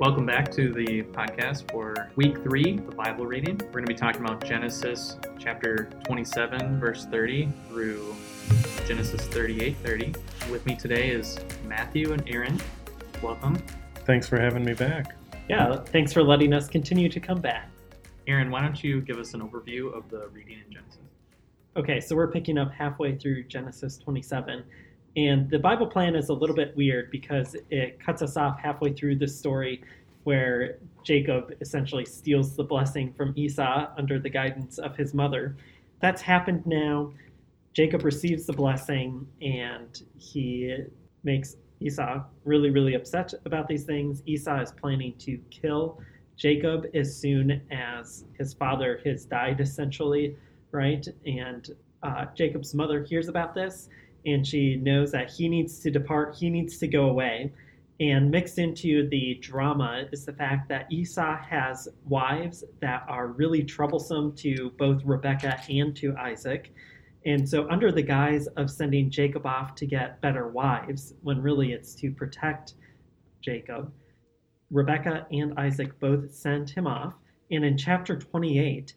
Welcome back to the podcast for week three, the Bible reading. We're going to be talking about Genesis chapter 27, verse 30 through Genesis 38, 30. With me today is Matthew and Aaron. Welcome. Thanks for having me back. Yeah, thanks for letting us continue to come back. Aaron, why don't you give us an overview of the reading in Genesis? Okay, so we're picking up halfway through Genesis 27. And the Bible plan is a little bit weird because it cuts us off halfway through the story where Jacob essentially steals the blessing from Esau under the guidance of his mother. That's happened now. Jacob receives the blessing and he makes Esau really, really upset about these things. Esau is planning to kill Jacob as soon as his father has died, essentially, right? And uh, Jacob's mother hears about this and she knows that he needs to depart, he needs to go away. And mixed into the drama is the fact that Esau has wives that are really troublesome to both Rebecca and to Isaac. And so, under the guise of sending Jacob off to get better wives, when really it's to protect Jacob, Rebecca and Isaac both send him off. And in chapter 28,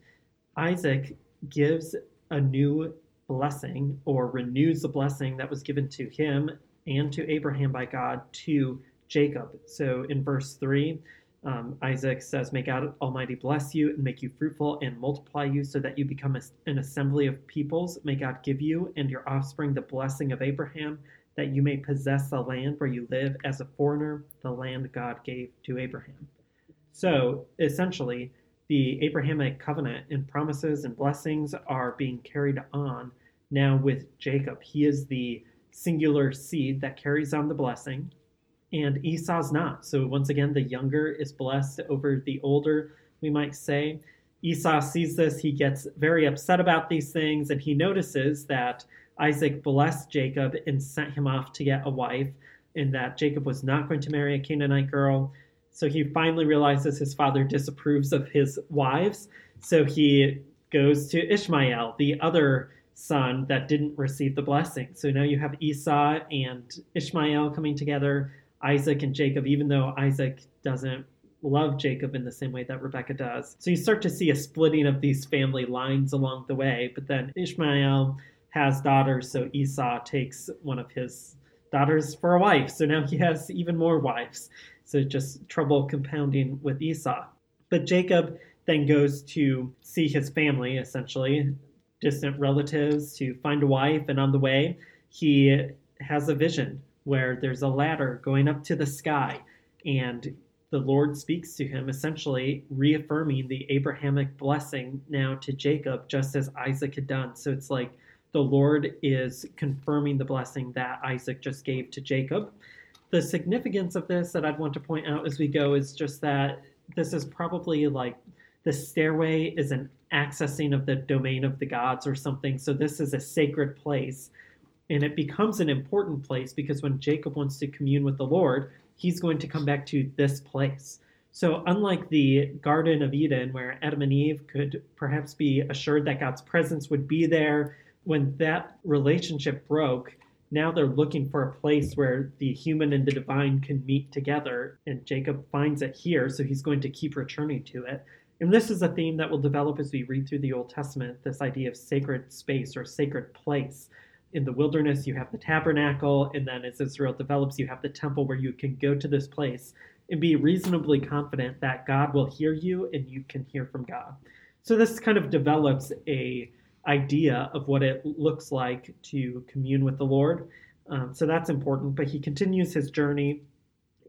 Isaac gives a new blessing or renews the blessing that was given to him and to Abraham by God to Jacob. So in verse 3, um, Isaac says, May God Almighty bless you and make you fruitful and multiply you so that you become a, an assembly of peoples. May God give you and your offspring the blessing of Abraham, that you may possess the land where you live as a foreigner, the land God gave to Abraham. So essentially, the Abrahamic covenant and promises and blessings are being carried on now with Jacob. He is the singular seed that carries on the blessing, and Esau's not. So, once again, the younger is blessed over the older, we might say. Esau sees this, he gets very upset about these things, and he notices that Isaac blessed Jacob and sent him off to get a wife, and that Jacob was not going to marry a Canaanite girl. So he finally realizes his father disapproves of his wives. So he goes to Ishmael, the other son that didn't receive the blessing. So now you have Esau and Ishmael coming together, Isaac and Jacob, even though Isaac doesn't love Jacob in the same way that Rebecca does. So you start to see a splitting of these family lines along the way. But then Ishmael has daughters, so Esau takes one of his daughters for a wife. So now he has even more wives. So just trouble compounding with Esau. But Jacob then goes to see his family, essentially, distant relatives to find a wife, and on the way, he has a vision where there's a ladder going up to the sky, and the Lord speaks to him, essentially reaffirming the Abrahamic blessing now to Jacob, just as Isaac had done. So it's like the Lord is confirming the blessing that Isaac just gave to Jacob. The significance of this that I'd want to point out as we go is just that this is probably like the stairway is an accessing of the domain of the gods or something. So this is a sacred place. And it becomes an important place because when Jacob wants to commune with the Lord, he's going to come back to this place. So, unlike the Garden of Eden, where Adam and Eve could perhaps be assured that God's presence would be there, when that relationship broke, now they're looking for a place where the human and the divine can meet together. And Jacob finds it here, so he's going to keep returning to it. And this is a theme that will develop as we read through the Old Testament this idea of sacred space or sacred place. In the wilderness, you have the tabernacle, and then as Israel develops, you have the temple where you can go to this place and be reasonably confident that God will hear you and you can hear from God. So this kind of develops a idea of what it looks like to commune with the Lord. Um, so that's important. But he continues his journey,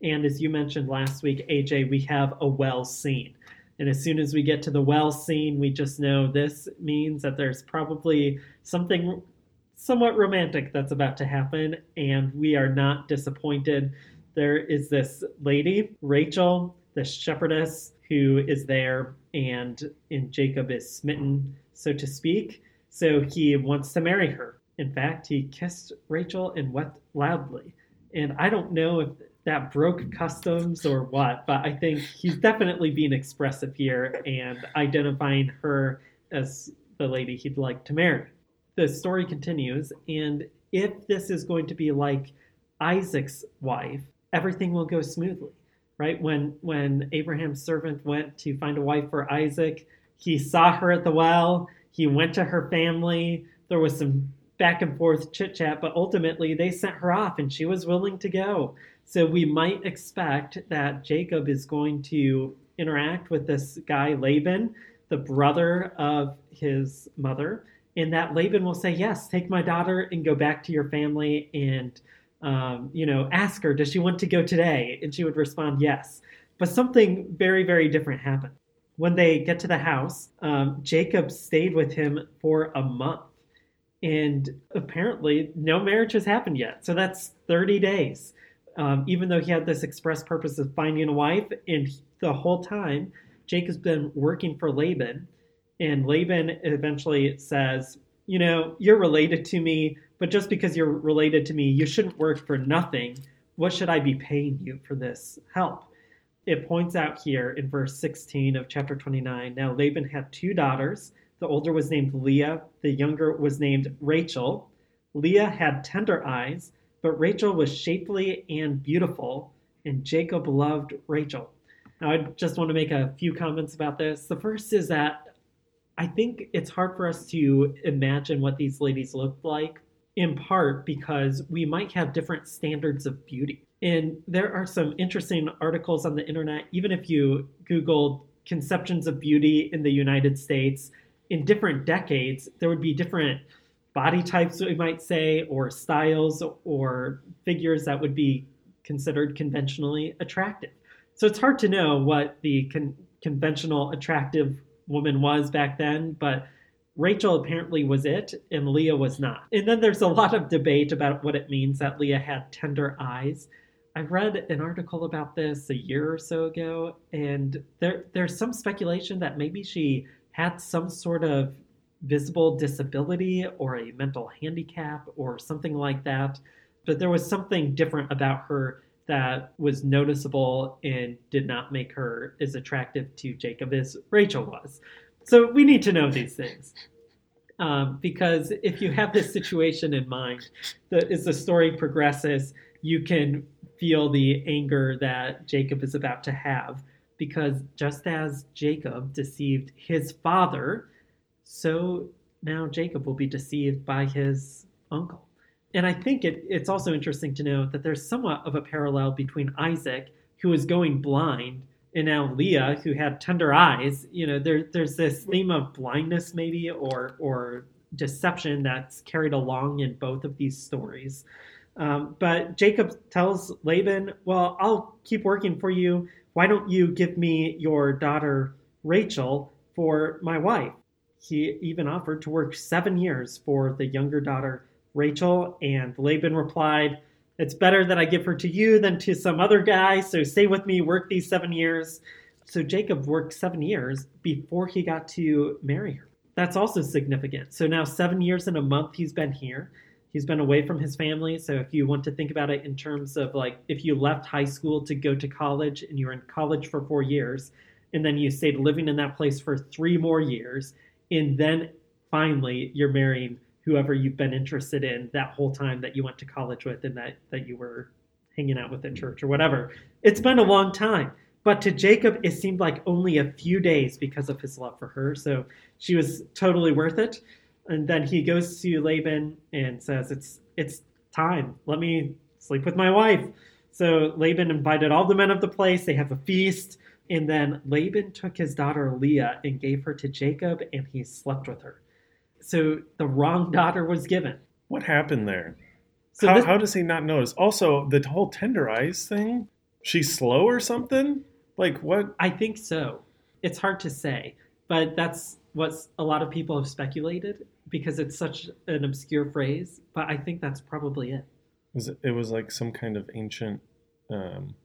and as you mentioned last week, AJ, we have a well scene. And as soon as we get to the well scene, we just know this means that there's probably something somewhat romantic that's about to happen, and we are not disappointed. There is this lady, Rachel, the shepherdess, who is there, and, and Jacob is smitten, so to speak. So he wants to marry her. In fact, he kissed Rachel and wept loudly. And I don't know if that broke customs or what, but I think he's definitely being expressive here and identifying her as the lady he'd like to marry. The story continues, and if this is going to be like Isaac's wife, everything will go smoothly. right? When when Abraham's servant went to find a wife for Isaac, he saw her at the well. He went to her family. There was some back and forth chit chat, but ultimately they sent her off and she was willing to go. So we might expect that Jacob is going to interact with this guy, Laban, the brother of his mother, and that Laban will say, Yes, take my daughter and go back to your family and, um, you know, ask her, Does she want to go today? And she would respond, Yes. But something very, very different happened. When they get to the house, um, Jacob stayed with him for a month. And apparently, no marriage has happened yet. So that's 30 days. Um, even though he had this express purpose of finding a wife, and the whole time, Jacob's been working for Laban. And Laban eventually says, You know, you're related to me, but just because you're related to me, you shouldn't work for nothing. What should I be paying you for this help? It points out here in verse 16 of chapter 29 Now Laban had two daughters. The older was named Leah, the younger was named Rachel. Leah had tender eyes, but Rachel was shapely and beautiful, and Jacob loved Rachel. Now, I just want to make a few comments about this. The first is that I think it's hard for us to imagine what these ladies looked like, in part because we might have different standards of beauty. And there are some interesting articles on the internet, even if you Googled conceptions of beauty in the United States in different decades, there would be different body types, we might say, or styles or figures that would be considered conventionally attractive. So it's hard to know what the con- conventional attractive woman was back then, but Rachel apparently was it, and Leah was not. And then there's a lot of debate about what it means that Leah had tender eyes. I read an article about this a year or so ago, and there there's some speculation that maybe she had some sort of visible disability or a mental handicap or something like that. But there was something different about her that was noticeable and did not make her as attractive to Jacob as Rachel was. So we need to know these things. Um, because if you have this situation in mind, that as the story progresses, you can feel the anger that Jacob is about to have. Because just as Jacob deceived his father, so now Jacob will be deceived by his uncle and I think it, it's also interesting to note that there's somewhat of a parallel between Isaac, who was going blind, and now Leah, who had tender eyes. You know, there, there's this theme of blindness, maybe, or or deception that's carried along in both of these stories. Um, but Jacob tells Laban, "Well, I'll keep working for you. Why don't you give me your daughter Rachel for my wife?" He even offered to work seven years for the younger daughter Rachel, and Laban replied, It's better that I give her to you than to some other guy, so stay with me, work these seven years. So Jacob worked seven years before he got to marry her. That's also significant. So now, seven years and a month, he's been here. He's been away from his family. So, if you want to think about it in terms of like if you left high school to go to college and you were in college for four years, and then you stayed living in that place for three more years, and then finally you're marrying whoever you've been interested in that whole time that you went to college with and that, that you were hanging out with at mm-hmm. church or whatever. It's been a long time. But to Jacob, it seemed like only a few days because of his love for her. So she was totally worth it. And then he goes to Laban and says, It's it's time. Let me sleep with my wife. So Laban invited all the men of the place. They have a feast. And then Laban took his daughter Leah and gave her to Jacob, and he slept with her. So the wrong daughter was given. What happened there? So how, this- how does he not notice? Also, the whole tender eyes thing. She's slow or something. Like what? I think so. It's hard to say, but that's what a lot of people have speculated because it's such an obscure phrase. But I think that's probably it. Was it? It was like some kind of ancient um,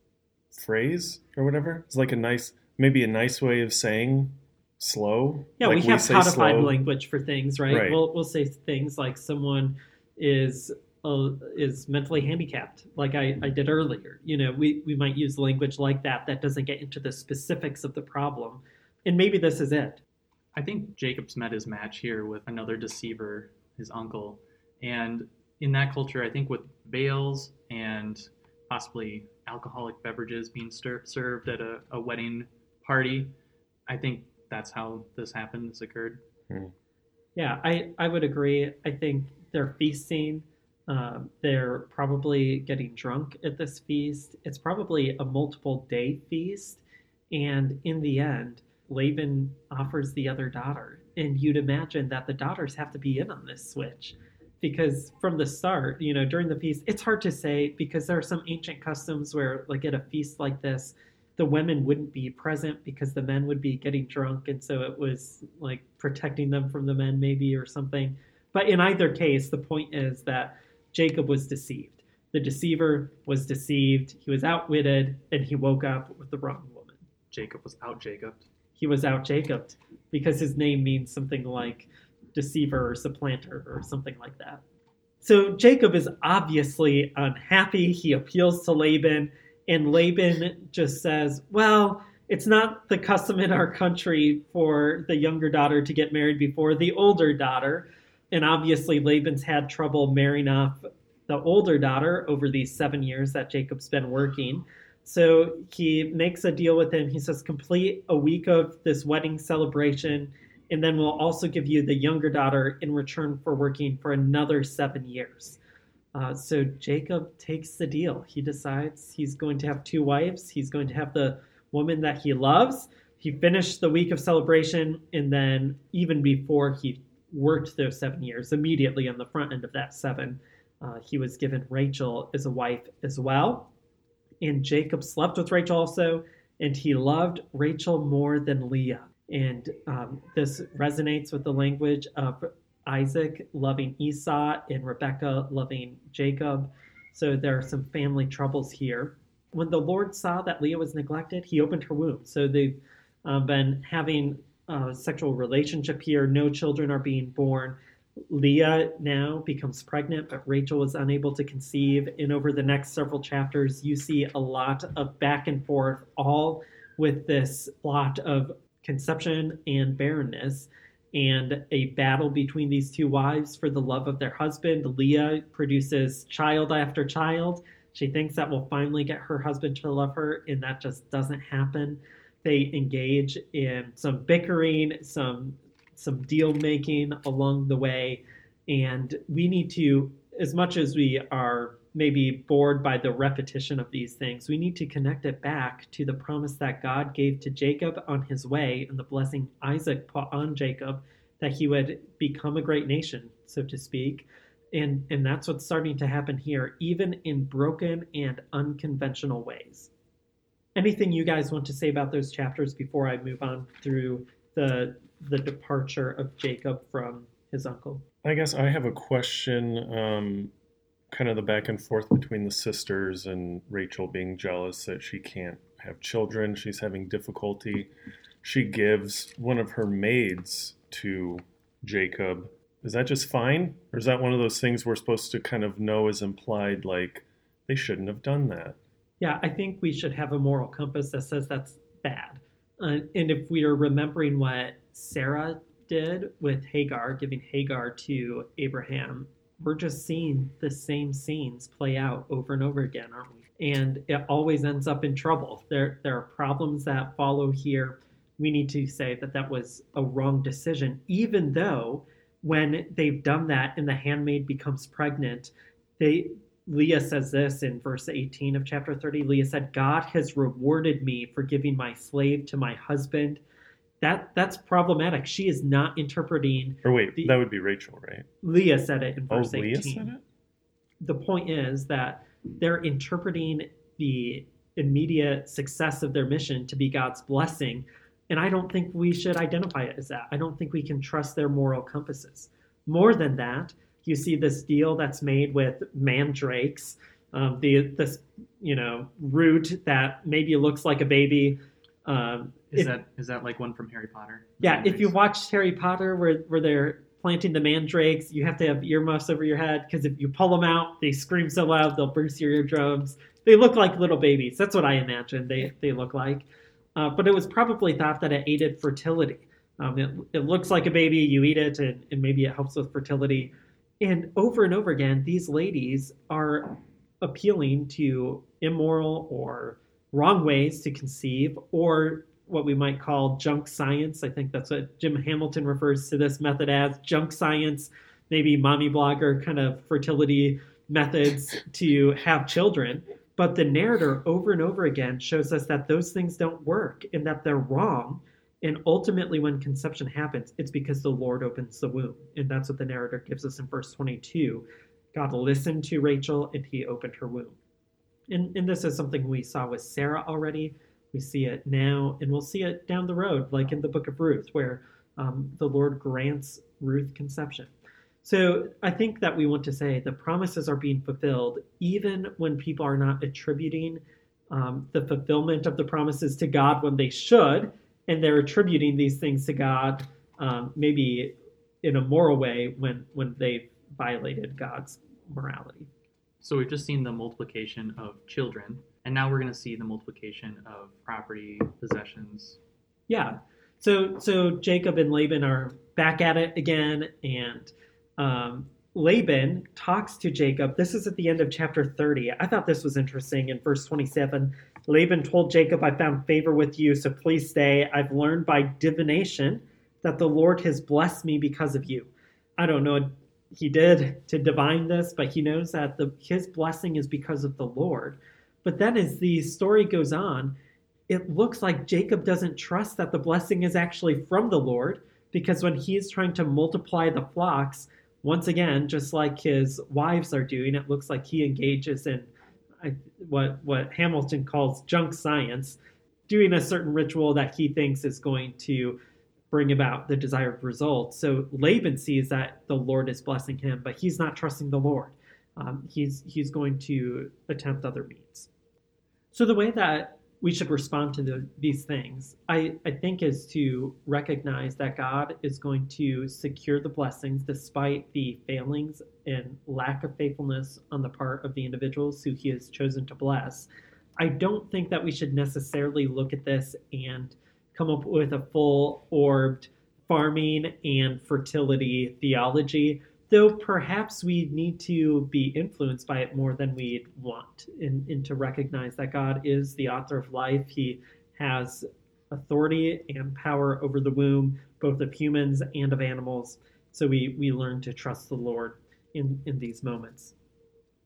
phrase or whatever. It's like a nice, maybe a nice way of saying slow. Yeah, like we have say codified language for things, right? Right. We'll we'll say things like someone is uh, is mentally handicapped, like I, I did earlier. You know, we we might use language like that that doesn't get into the specifics of the problem, and maybe this is it. I think Jacob's met his match here with another deceiver, his uncle. And in that culture, I think with veils and possibly alcoholic beverages being stir- served at a, a wedding party. I think that's how this happened. This occurred. Yeah, I, I would agree. I think they're feasting. Um, they're probably getting drunk at this feast. It's probably a multiple day feast. And in the end, Laban offers the other daughter. And you'd imagine that the daughters have to be in on this switch. Because from the start, you know, during the feast, it's hard to say because there are some ancient customs where, like at a feast like this, the women wouldn't be present because the men would be getting drunk. And so it was like protecting them from the men, maybe, or something. But in either case, the point is that Jacob was deceived. The deceiver was deceived. He was outwitted, and he woke up with the wrong woman. Jacob was out Jacob. He was out Jacob because his name means something like deceiver or supplanter or something like that. So Jacob is obviously unhappy. He appeals to Laban, and Laban just says, Well, it's not the custom in our country for the younger daughter to get married before the older daughter. And obviously, Laban's had trouble marrying off the older daughter over these seven years that Jacob's been working. So he makes a deal with him. He says, complete a week of this wedding celebration, and then we'll also give you the younger daughter in return for working for another seven years. Uh, so Jacob takes the deal. He decides he's going to have two wives. He's going to have the woman that he loves. He finished the week of celebration, and then even before he worked those seven years, immediately on the front end of that seven, uh, he was given Rachel as a wife as well. And Jacob slept with Rachel also, and he loved Rachel more than Leah. And um, this resonates with the language of Isaac loving Esau and Rebekah loving Jacob. So there are some family troubles here. When the Lord saw that Leah was neglected, he opened her womb. So they've uh, been having a sexual relationship here. No children are being born. Leah now becomes pregnant, but Rachel is unable to conceive. And over the next several chapters, you see a lot of back and forth, all with this plot of conception and barrenness and a battle between these two wives for the love of their husband. Leah produces child after child. She thinks that will finally get her husband to love her, and that just doesn't happen. They engage in some bickering, some some deal making along the way, and we need to, as much as we are maybe bored by the repetition of these things, we need to connect it back to the promise that God gave to Jacob on his way and the blessing Isaac put on Jacob that he would become a great nation, so to speak. And, and that's what's starting to happen here, even in broken and unconventional ways. Anything you guys want to say about those chapters before I move on through the the departure of Jacob from his uncle? I guess I have a question. Um, kind of the back and forth between the sisters and Rachel being jealous that she can't have children. She's having difficulty. She gives one of her maids to Jacob. Is that just fine? Or is that one of those things we're supposed to kind of know is implied, like they shouldn't have done that? Yeah, I think we should have a moral compass that says that's bad. Uh, and if we are remembering what Sarah did with Hagar, giving Hagar to Abraham, we're just seeing the same scenes play out over and over again, aren't we? And it always ends up in trouble. There, there are problems that follow here. We need to say that that was a wrong decision, even though when they've done that and the handmaid becomes pregnant, they Leah says this in verse 18 of chapter 30. Leah said, God has rewarded me for giving my slave to my husband. That that's problematic. She is not interpreting. Or wait, The- that would be Rachel, right? Leah said it in Oh, verse 18 Leah said it? the point is that they're interpreting the immediate success of their mission to be God's blessing. And I don't think we should identify it as that. I don't think we can trust their moral compasses. More than that, you see this deal that's made with mandrakes, um, the this you know root that maybe looks like a baby. Um, Is if- that is that like one from Harry Potter? yeah, if you watched Harry Potter, where where they're planting the mandrakes, you have to have earmuffs over your head because if you pull them out, they scream so loud they'll burst your eardrums. They look like little babies. That's what I imagine they they look like. Uh, but it was probably thought that it aided fertility. Um, it, it looks like a baby, you eat it, and, and maybe it helps with fertility. And over and over again, these ladies are appealing to immoral or wrong ways to conceive or what we might call junk science. I think that's what Jim Hamilton refers to this method as junk science, maybe mommy blogger kind of fertility methods to have children. But the narrator over and over again shows us that those things don't work and that they're wrong. And ultimately, when conception happens, it's because the Lord opens the womb. And that's what the narrator gives us in verse 22. God listened to Rachel and he opened her womb. And, and this is something we saw with Sarah already. We see it now, and we'll see it down the road, like in the book of Ruth, where um, the Lord grants Ruth conception. So I think that we want to say the promises are being fulfilled even when people are not attributing um, the fulfillment of the promises to God when they should, and they're attributing these things to God um, maybe in a moral way when when they violated God's morality. So we've just seen the multiplication of children, and now we're going to see the multiplication of property, possessions. Yeah. So so Jacob and Laban are back at it again, and um, Laban talks to Jacob. This is at the end of chapter 30. I thought this was interesting in verse 27. Laban told Jacob, I found favor with you, so please stay. I've learned by divination that the Lord has blessed me because of you. I don't know he did to divine this, but he knows that the, his blessing is because of the Lord. But then as the story goes on, it looks like Jacob doesn't trust that the blessing is actually from the Lord because when he is trying to multiply the flocks, once again, just like his wives are doing, it looks like he engages in what what Hamilton calls junk science, doing a certain ritual that he thinks is going to bring about the desired result. So Laban sees that the Lord is blessing him, but he's not trusting the Lord. Um, he's he's going to attempt other means. So the way that we should respond to the, these things, I, I think, is to recognize that God is going to secure the blessings despite the failings and lack of faithfulness on the part of the individuals who He has chosen to bless. I don't think that we should necessarily look at this and come up with a full orbed farming and fertility theology, though perhaps we need to be influenced by it more than we'd want, and, and to recognize that God is the author of life. He has authority and power over the womb, both of humans and of animals. So we, we learn to trust the Lord in, in these moments.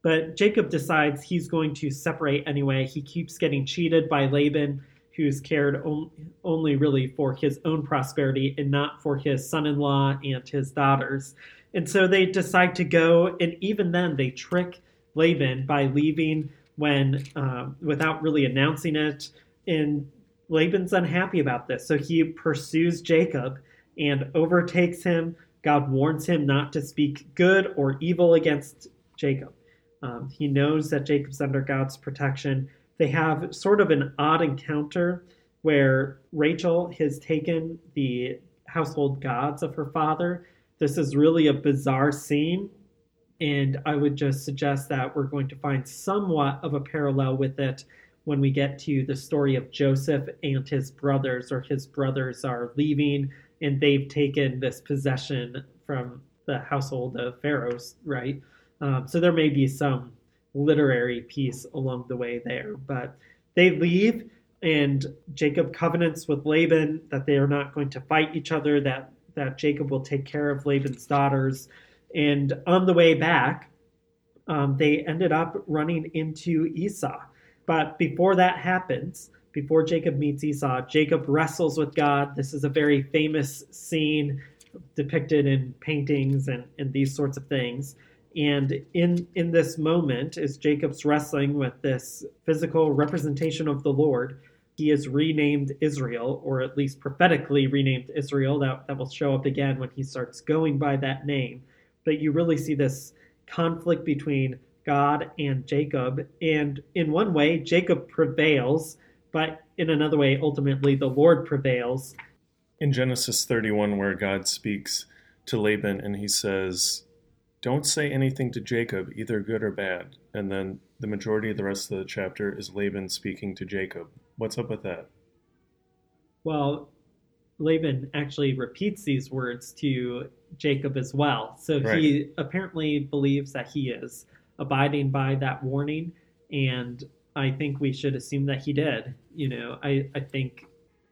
But Jacob decides he's going to separate anyway. He keeps getting cheated by Laban who's cared on, only really for his own prosperity and not for his son in law and his daughters. And so they decide to go, and even then, they trick Laban by leaving when uh, without really announcing it. And Laban's unhappy about this, so he pursues Jacob and overtakes him. God warns him not to speak good or evil against Jacob. Um, he knows that Jacob's under God's protection, they have sort of an odd encounter where Rachel has taken the household gods of her father. This is really a bizarre scene, and I would just suggest that we're going to find somewhat of a parallel with it when we get to the story of Joseph and his brothers, or his brothers are leaving and they've taken this possession from the household of Pharaoh's, right? Um, so there may be some literary piece along the way there. But they leave, and Jacob covenants with Laban that they are not going to fight each other, that, that Jacob will take care of Laban's daughters. And on the way back, um, they ended up running into Esau. But before that happens, before Jacob meets Esau, Jacob wrestles with God. This is a very famous scene depicted in paintings and, and these sorts of things. And in in this moment, as Jacob's wrestling with this physical representation of the Lord, he is renamed Israel, or at least prophetically renamed Israel. That, that will show up again when he starts going by that name. But you really see this conflict between God and Jacob. And in one way, Jacob prevails, but in another way, ultimately, the Lord prevails. In Genesis 31, where God speaks to Laban and he says, don't say anything to Jacob, either good or bad. And then the majority of the rest of the chapter is Laban speaking to Jacob. What's up with that? Well, Laban actually repeats these words to Jacob as well. So right. he apparently believes that he is abiding by that warning. And I think we should assume that he did. You know, I, I think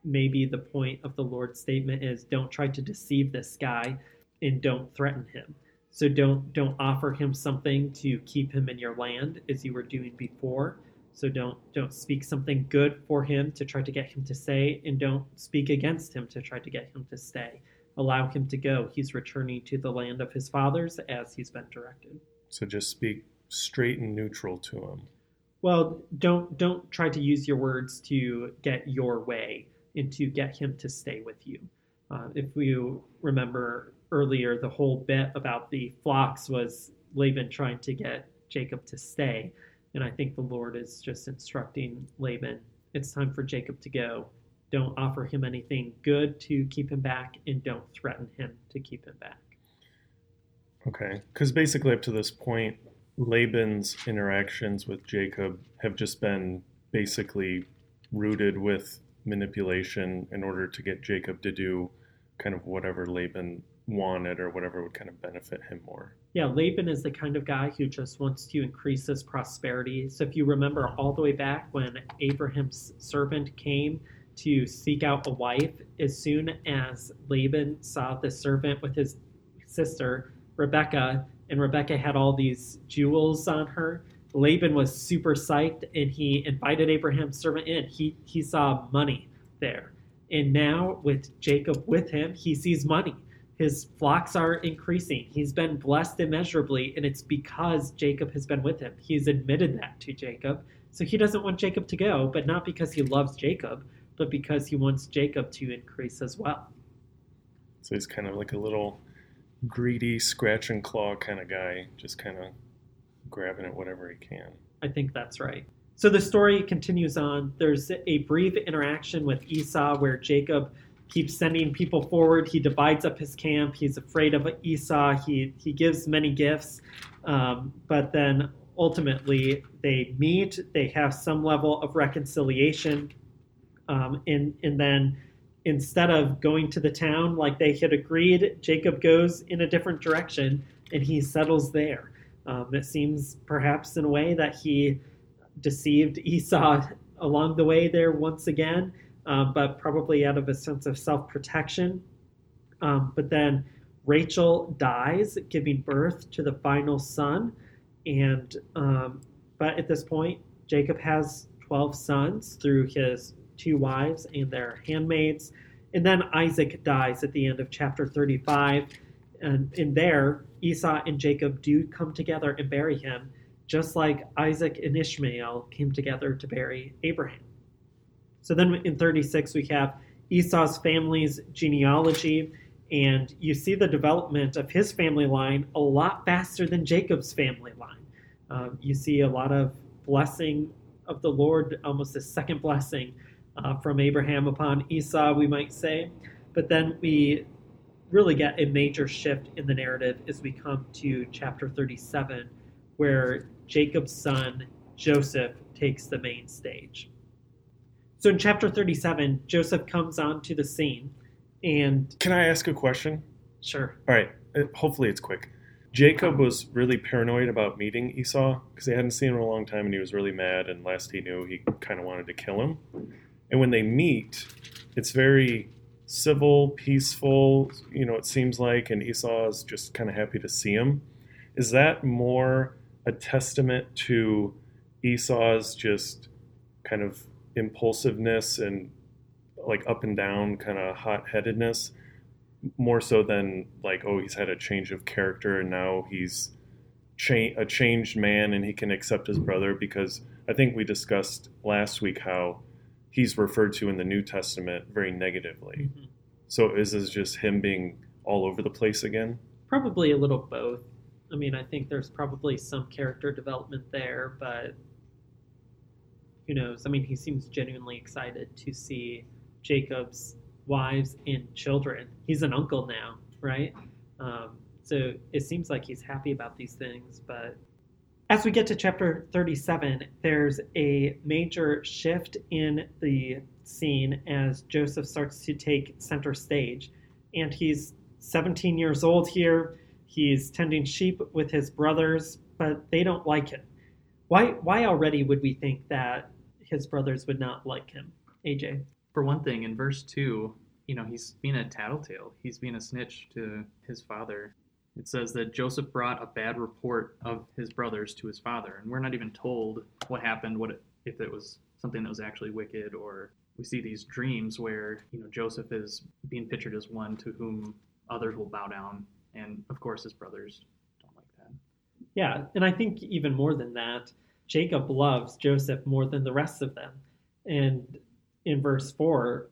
maybe the point of the Lord's statement is don't try to deceive this guy and don't threaten him. So don't don't offer him something to keep him in your land as you were doing before. So don't don't speak something good for him to try to get him to say and don't speak against him to try to get him to stay. Allow him to go. He's returning to the land of his fathers as he's been directed. So just speak straight and neutral to him. Well, don't don't try to use your words to get your way and to get him to stay with you. Uh, if you remember earlier, the whole bit about the flocks was Laban trying to get Jacob to stay. And I think the Lord is just instructing Laban it's time for Jacob to go. Don't offer him anything good to keep him back, and don't threaten him to keep him back. Okay. Because basically, up to this point, Laban's interactions with Jacob have just been basically rooted with manipulation in order to get Jacob to do kind of whatever Laban wanted or whatever would kind of benefit him more. Yeah, Laban is the kind of guy who just wants to increase his prosperity. So if you remember all the way back when Abraham's servant came to seek out a wife, as soon as Laban saw the servant with his sister, Rebecca, and Rebecca had all these jewels on her, Laban was super psyched and he invited Abraham's servant in. He he saw money there. And now with Jacob with him, he sees money. His flocks are increasing. He's been blessed immeasurably, and it's because Jacob has been with him. He's admitted that to Jacob. So he doesn't want Jacob to go, but not because he loves Jacob, but because he wants Jacob to increase as well. So he's kind of like a little greedy, scratch and claw kind of guy, just kind of grabbing at whatever he can. I think that's right. So the story continues on. There's a brief interaction with Esau where Jacob keeps sending people forward. He divides up his camp. He's afraid of Esau. He he gives many gifts, um, but then ultimately they meet. They have some level of reconciliation, um, and and then instead of going to the town like they had agreed, Jacob goes in a different direction and he settles there. Um, it seems perhaps in a way that he deceived Esau along the way there once again um, but probably out of a sense of self protection. Um, but then Rachel dies, giving birth to the final son. And um, but at this point, Jacob has 12 sons through his two wives and their handmaids. And then Isaac dies at the end of chapter 35. And in there, Esau and Jacob do come together and bury him, just like Isaac and Ishmael came together to bury Abraham. So then in 36, we have Esau's family's genealogy, and you see the development of his family line a lot faster than Jacob's family line. Um, you see a lot of blessing of the Lord, almost a second blessing uh, from Abraham upon Esau, we might say. But then we really get a major shift in the narrative as we come to chapter 37, where Jacob's son, Joseph, takes the main stage. So in chapter 37, Joseph comes onto the scene and. Can I ask a question? Sure. All right. Uh, hopefully it's quick. Jacob was really paranoid about meeting Esau because they hadn't seen him in a long time and he was really mad. And last he knew, he kind of wanted to kill him. And when they meet, it's very civil, peaceful, you know, it seems like. And Esau is just kind of happy to see him. Is that more a testament to Esau's just kind of impulsiveness and like up and down kind of hot headedness more so than like oh he's had a change of character and now he's cha- a changed man and he can accept his brother because I think we discussed last week how he's referred to in the New Testament very negatively. Mm-hmm. So is this just him being all over the place again? Probably a little both. I mean, I think there's probably some character development there, but who knows? I mean, he seems genuinely excited to see Jacob's wives and children. He's an uncle now, right? Um, so it seems like he's happy about these things. But as we get to chapter 37, there's a major shift in the scene as Joseph starts to take center stage. And he's 17 years old here. He's tending sheep with his brothers, but they don't like him. Why why already would we think that his brothers would not like him? AJ. For one thing, in verse 2, you know, he's being a tattletale. He's being a snitch to his father. It says that Joseph brought a bad report of his brothers to his father, and we're not even told what happened, what it, if it was something that was actually wicked, or we see these dreams where you know Joseph is being pictured as one to whom others will bow down, and of course his brothers don't like that. Yeah, and I think even more than that, Jacob loves Joseph more than the rest of them, and in verse four,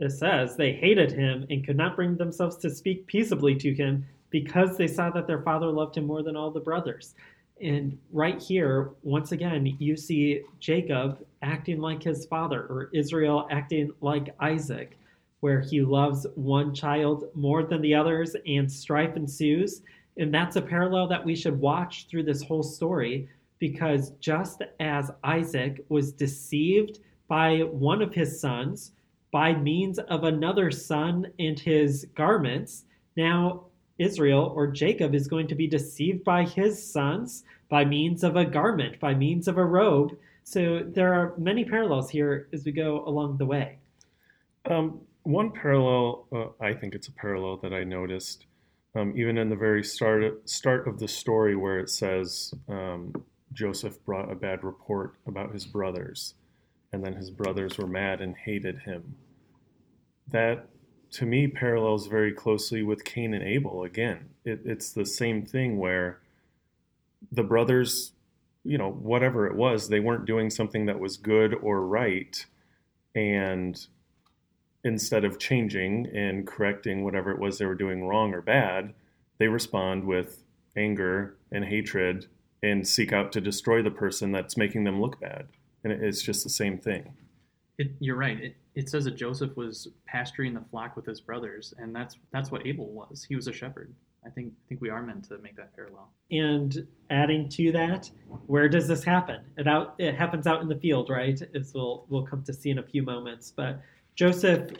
it says they hated him and could not bring themselves to speak peaceably to him because they saw that their father loved him more than all the brothers. And right here, once again, you see Jacob acting like his father, or Israel acting like Isaac, where he loves one child more than the others and strife ensues. And that's a parallel that we should watch through this whole story because just as Isaac was deceived by one of his sons by means of another son and his garments, now Israel or Jacob is going to be deceived by his sons by means of a garment, by means of a robe. So there are many parallels here as we go along the way. Um, one parallel, uh, I think it's a parallel that I noticed, um, even in the very start start of the story, where it says um, Joseph brought a bad report about his brothers, and then his brothers were mad and hated him. That to me parallels very closely with Cain and Abel. Again, it, it's the same thing where the brothers, you know, whatever it was, they weren't doing something that was good or right. And instead of changing and correcting whatever it was they were doing wrong or bad, they respond with anger and hatred and seek out to destroy the person that's making them look bad. And it's just the same thing. It, you're right. It, it says that Joseph was pasturing the flock with his brothers, and that's that's what Abel was. He was a shepherd. I think I think we are meant to make that parallel. And adding to that, where does this happen? It out it happens out in the field, right? As we'll we'll come to see in a few moments. But Joseph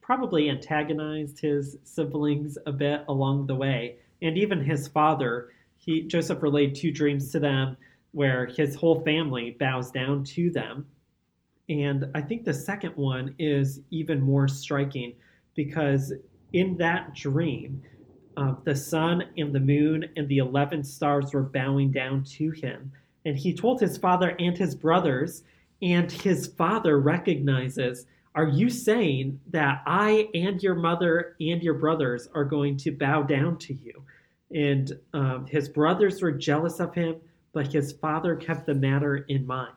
probably antagonized his siblings a bit along the way, and even his father. He Joseph relayed two dreams to them where his whole family bows down to them and I think the second one is even more striking because in that dream, uh, the sun and the moon and the 11 stars were bowing down to him. And he told his father and his brothers, and his father recognizes, Are you saying that I and your mother and your brothers are going to bow down to you? And um, his brothers were jealous of him, but his father kept the matter in mind.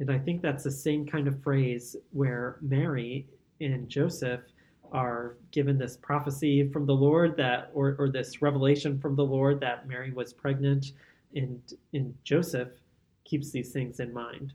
And I think that's the same kind of phrase where Mary and Joseph are given this prophecy from the Lord that, or, or this revelation from the Lord that Mary was pregnant, and, and Joseph keeps these things in mind.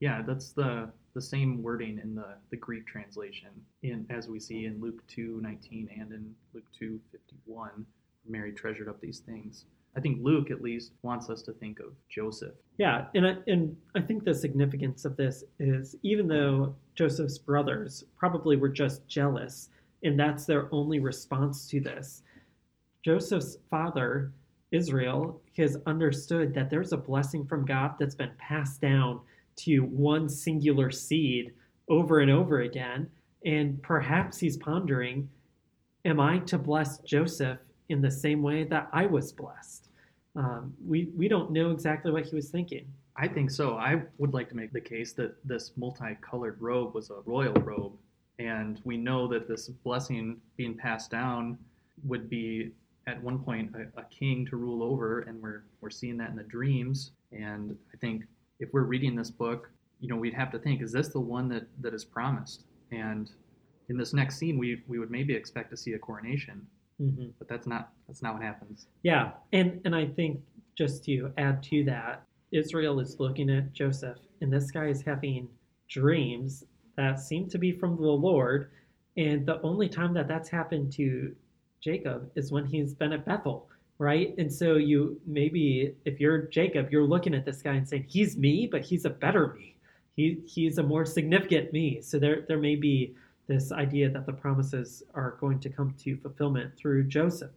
Yeah, that's the the same wording in the, the Greek translation in as we see in Luke two nineteen and in Luke two fifty one. Mary treasured up these things. I think Luke at least wants us to think of Joseph. Yeah, and I, and I think the significance of this is even though Joseph's brothers probably were just jealous, and that's their only response to this, Joseph's father, Israel, has understood that there's a blessing from God that's been passed down to one singular seed over and over again. And perhaps he's pondering, am I to bless Joseph in the same way that I was blessed? Um, we we don't know exactly what he was thinking. I think so. I would like to make the case that this multicolored robe was a royal robe, and we know that this blessing being passed down would be at one point a, a king to rule over, and we're we're seeing that in the dreams. And I think if we're reading this book, you know, we'd have to think: is this the one that that is promised? And in this next scene, we we would maybe expect to see a coronation Mm-hmm. But that's not that's not what happens. Yeah, and and I think just to add to that, Israel is looking at Joseph, and this guy is having dreams that seem to be from the Lord, and the only time that that's happened to Jacob is when he's been at Bethel, right? And so you maybe if you're Jacob, you're looking at this guy and saying he's me, but he's a better me. He he's a more significant me. So there there may be this idea that the promises are going to come to fulfillment through Joseph.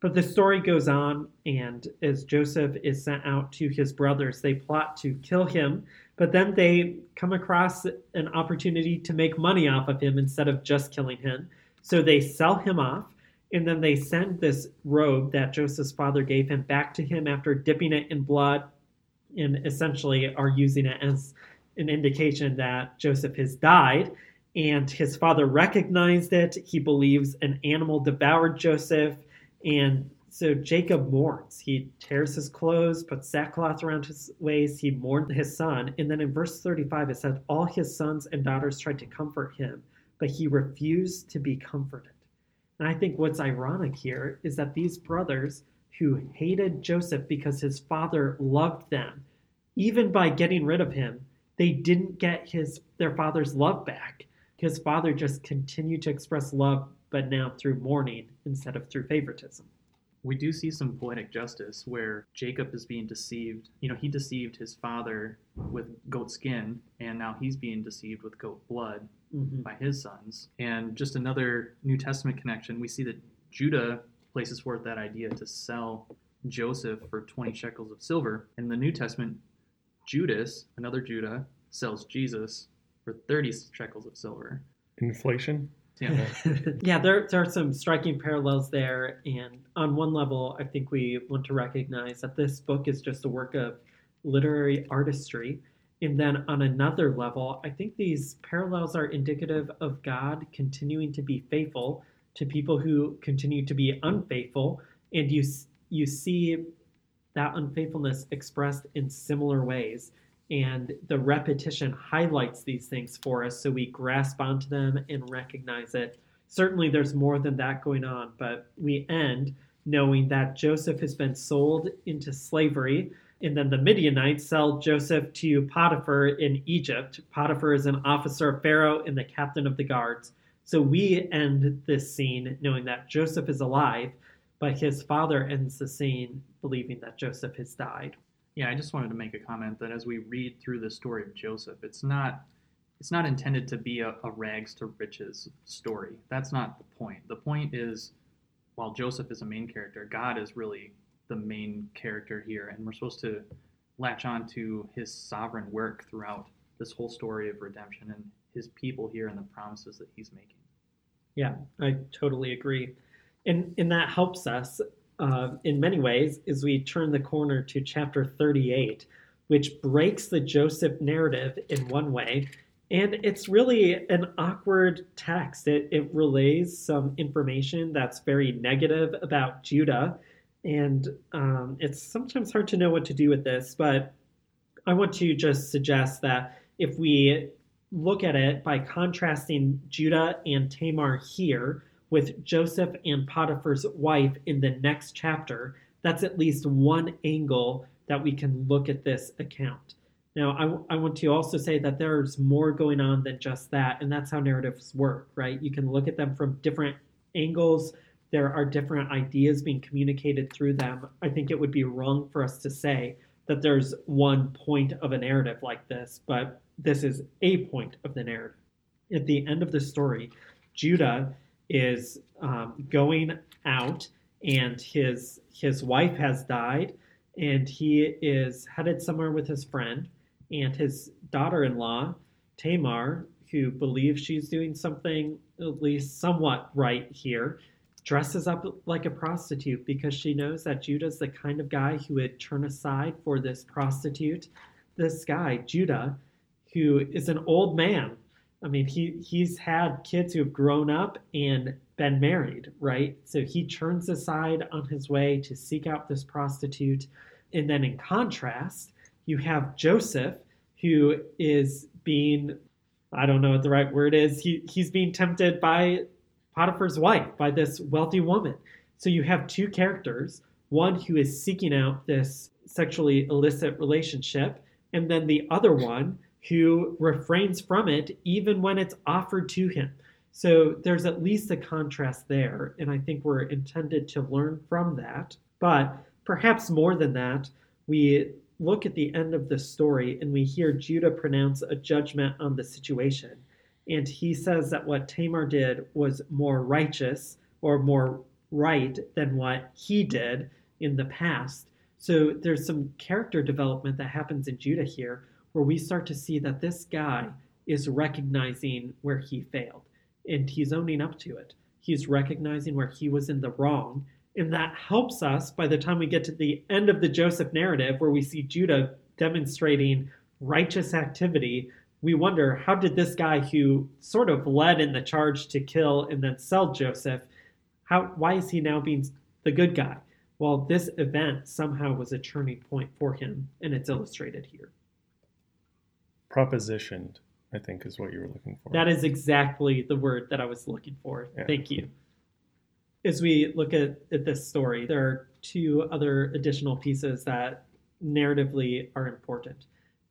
But the story goes on, and as Joseph is sent out to his brothers, they plot to kill him, but then they come across an opportunity to make money off of him instead of just killing him. So they sell him off, and then they send this robe that Joseph's father gave him back to him after dipping it in blood and essentially are using it as an indication that Joseph has died. And his father recognized it. He believes an animal devoured Joseph. And so Jacob mourns. He tears his clothes, puts sackcloth around his waist. He mourned his son. And then in verse 35, it says, All his sons and daughters tried to comfort him, but he refused to be comforted. And I think what's ironic here is that these brothers who hated Joseph because his father loved them, even by getting rid of him, they didn't get his their father's love back. His father just continued to express love, but now through mourning instead of through favoritism. We do see some poetic justice where Jacob is being deceived. You know, he deceived his father with goat skin, and now he's being deceived with goat blood mm-hmm. by his sons. And just another New Testament connection, we see that Judah places forth that idea to sell Joseph for 20 shekels of silver. In the New Testament, Judas, another Judah, sells Jesus for 30 shekels of silver. Inflation? Yeah. yeah, there, there are some striking parallels there. And on one level, I think we want to recognize that this book is just a work of literary artistry. And then on another level, I think these parallels are indicative of God continuing to be faithful to people who continue to be unfaithful. And you, you see that unfaithfulness expressed in similar ways. And the repetition highlights these things for us so we grasp onto them and recognize it. Certainly, there's more than that going on, but we end knowing that Joseph has been sold into slavery. And then the Midianites sell Joseph to Potiphar in Egypt. Potiphar is an officer of Pharaoh and the captain of the guards. So we end this scene knowing that Joseph is alive, but his father ends the scene believing that Joseph has died. Yeah, I just wanted to make a comment that as we read through the story of Joseph, it's not it's not intended to be a, a rags to riches story. That's not the point. The point is while Joseph is a main character, God is really the main character here, and we're supposed to latch on to his sovereign work throughout this whole story of redemption and his people here and the promises that he's making. Yeah, I totally agree. And, and that helps us uh, in many ways as we turn the corner to chapter 38, which breaks the Joseph narrative in one way. And it's really an awkward text. It, it relays some information that's very negative about Judah. And um, it's sometimes hard to know what to do with this, but I want to just suggest that if we look at it by contrasting Judah and Tamar here, with Joseph and Potiphar's wife in the next chapter, that's at least one angle that we can look at this account. Now, I, I want to also say that there's more going on than just that, and that's how narratives work, right? You can look at them from different angles. There are different ideas being communicated through them. I think it would be wrong for us to say that there's one point of a narrative like this, but this is a point of the narrative. At the end of the story, Judah is um, going out, and his his wife has died, and he is headed somewhere with his friend, and his daughter-in-law Tamar, who believes she's doing something at least somewhat right here, dresses up like a prostitute because she knows that Judah's the kind of guy who would turn aside for this prostitute. This guy, Judah, who is an old man I mean, he he's had kids who have grown up and been married, right? So he turns aside on his way to seek out this prostitute. And then in contrast, you have Joseph, who is being, I don't know what the right word is, he, he's being tempted by Potiphar's wife, by this wealthy woman. So you have two characters, one who is seeking out this sexually illicit relationship, and then the other one who refrains from it even when it's offered to him. So there's at least a contrast there, and I think we're intended to learn from that. But perhaps more than that, we look at the end of the story and we hear Judah pronounce a judgment on the situation. And he says that what Tamar did was more righteous or more right than what he did in the past. So there's some character development that happens in Judah here where we start to see that this guy is recognizing where he failed and he's owning up to it. He's recognizing where he was in the wrong. And that helps us by the time we get to the end of the Joseph narrative, where we see Judah demonstrating righteous activity. We wonder how did this guy who sort of led in the charge to kill and then sell Joseph, how why is he now being the good guy? Well, this event somehow was a turning point for him, and it's illustrated here. Propositioned, I think, is what you were looking for. That is exactly the word that I was looking for. Yeah. Thank you. As we look at, at this story, there are two other additional pieces that narratively are important.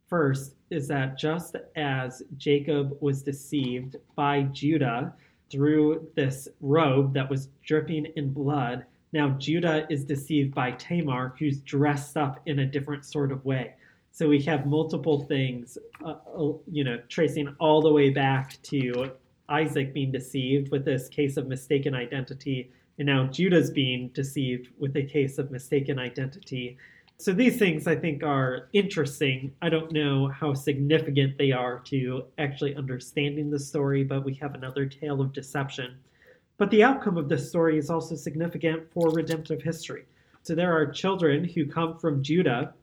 First is that just as Jacob was deceived by Judah through this robe that was dripping in blood, now Judah is deceived by Tamar, who's dressed up in a different sort of way. So we have multiple things, uh, uh, you know, tracing all the way back to Isaac being deceived with this case of mistaken identity, and now Judah's being deceived with a case of mistaken identity. So these things I think are interesting. I don't know how significant they are to actually understanding the story, but we have another tale of deception. But the outcome of this story is also significant for redemptive history. So there are children who come from Judah,